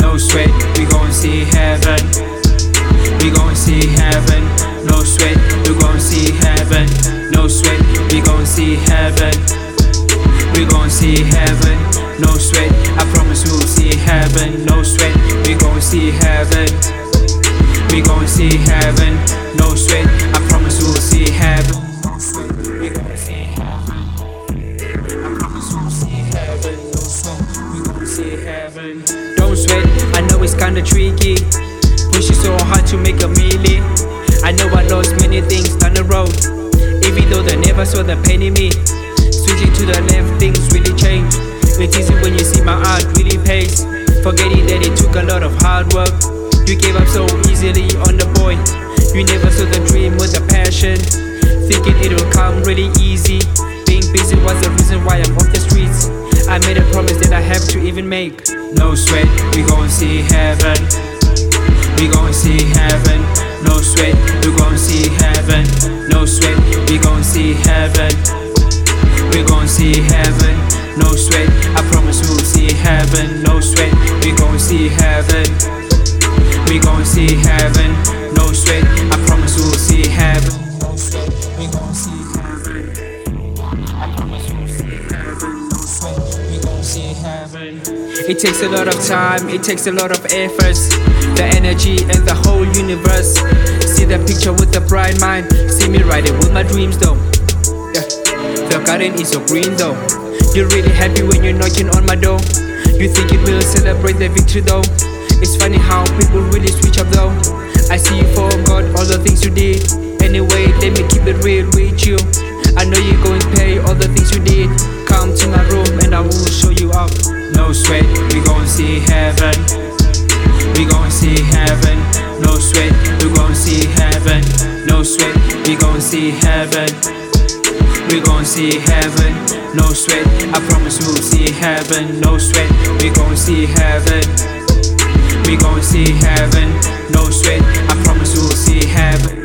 No sweat, we gon' see heaven. We gon' see heaven. Heaven. No sweat, we gon' see heaven. We gon' see heaven. No sweat, I promise we'll see heaven. We gon' see heaven. I promise we'll see heaven. See heaven. Don't sweat, I know it's kinda tricky. Pushing so hard to make a mealy. I know I lost many things down the road. Even though they never saw the pain in me. Switching to the left, things really change. It's easy when you see my art really pays. Forgetting that it took a lot of hard work. You gave up so easily on the boy. You never saw the dream with the passion. Thinking it'll come really easy. Being busy was the reason why I'm off the streets. I made a promise that I have to even make. No sweat, we gon' see heaven. We gon' see heaven. No sweat, we gon' see heaven. It takes a lot of time, it takes a lot of efforts. The energy and the whole universe. See the picture with the bright mind. See me riding with my dreams though. Yeah. The garden is so green though. You're really happy when you're knocking on my door. You think it will celebrate the victory though. It's funny how people really switch up though. I see you for God, all the things you did. Anyway, let me keep it real with you. Sweat, we gon' see heaven. We gon' see heaven. No sweat, we gon' see heaven. No sweat, we gon' see heaven. We gon' see heaven. No sweat, I promise we'll see heaven. No sweat, we gon' see heaven. We gon' see heaven. No sweat, I promise we'll see heaven.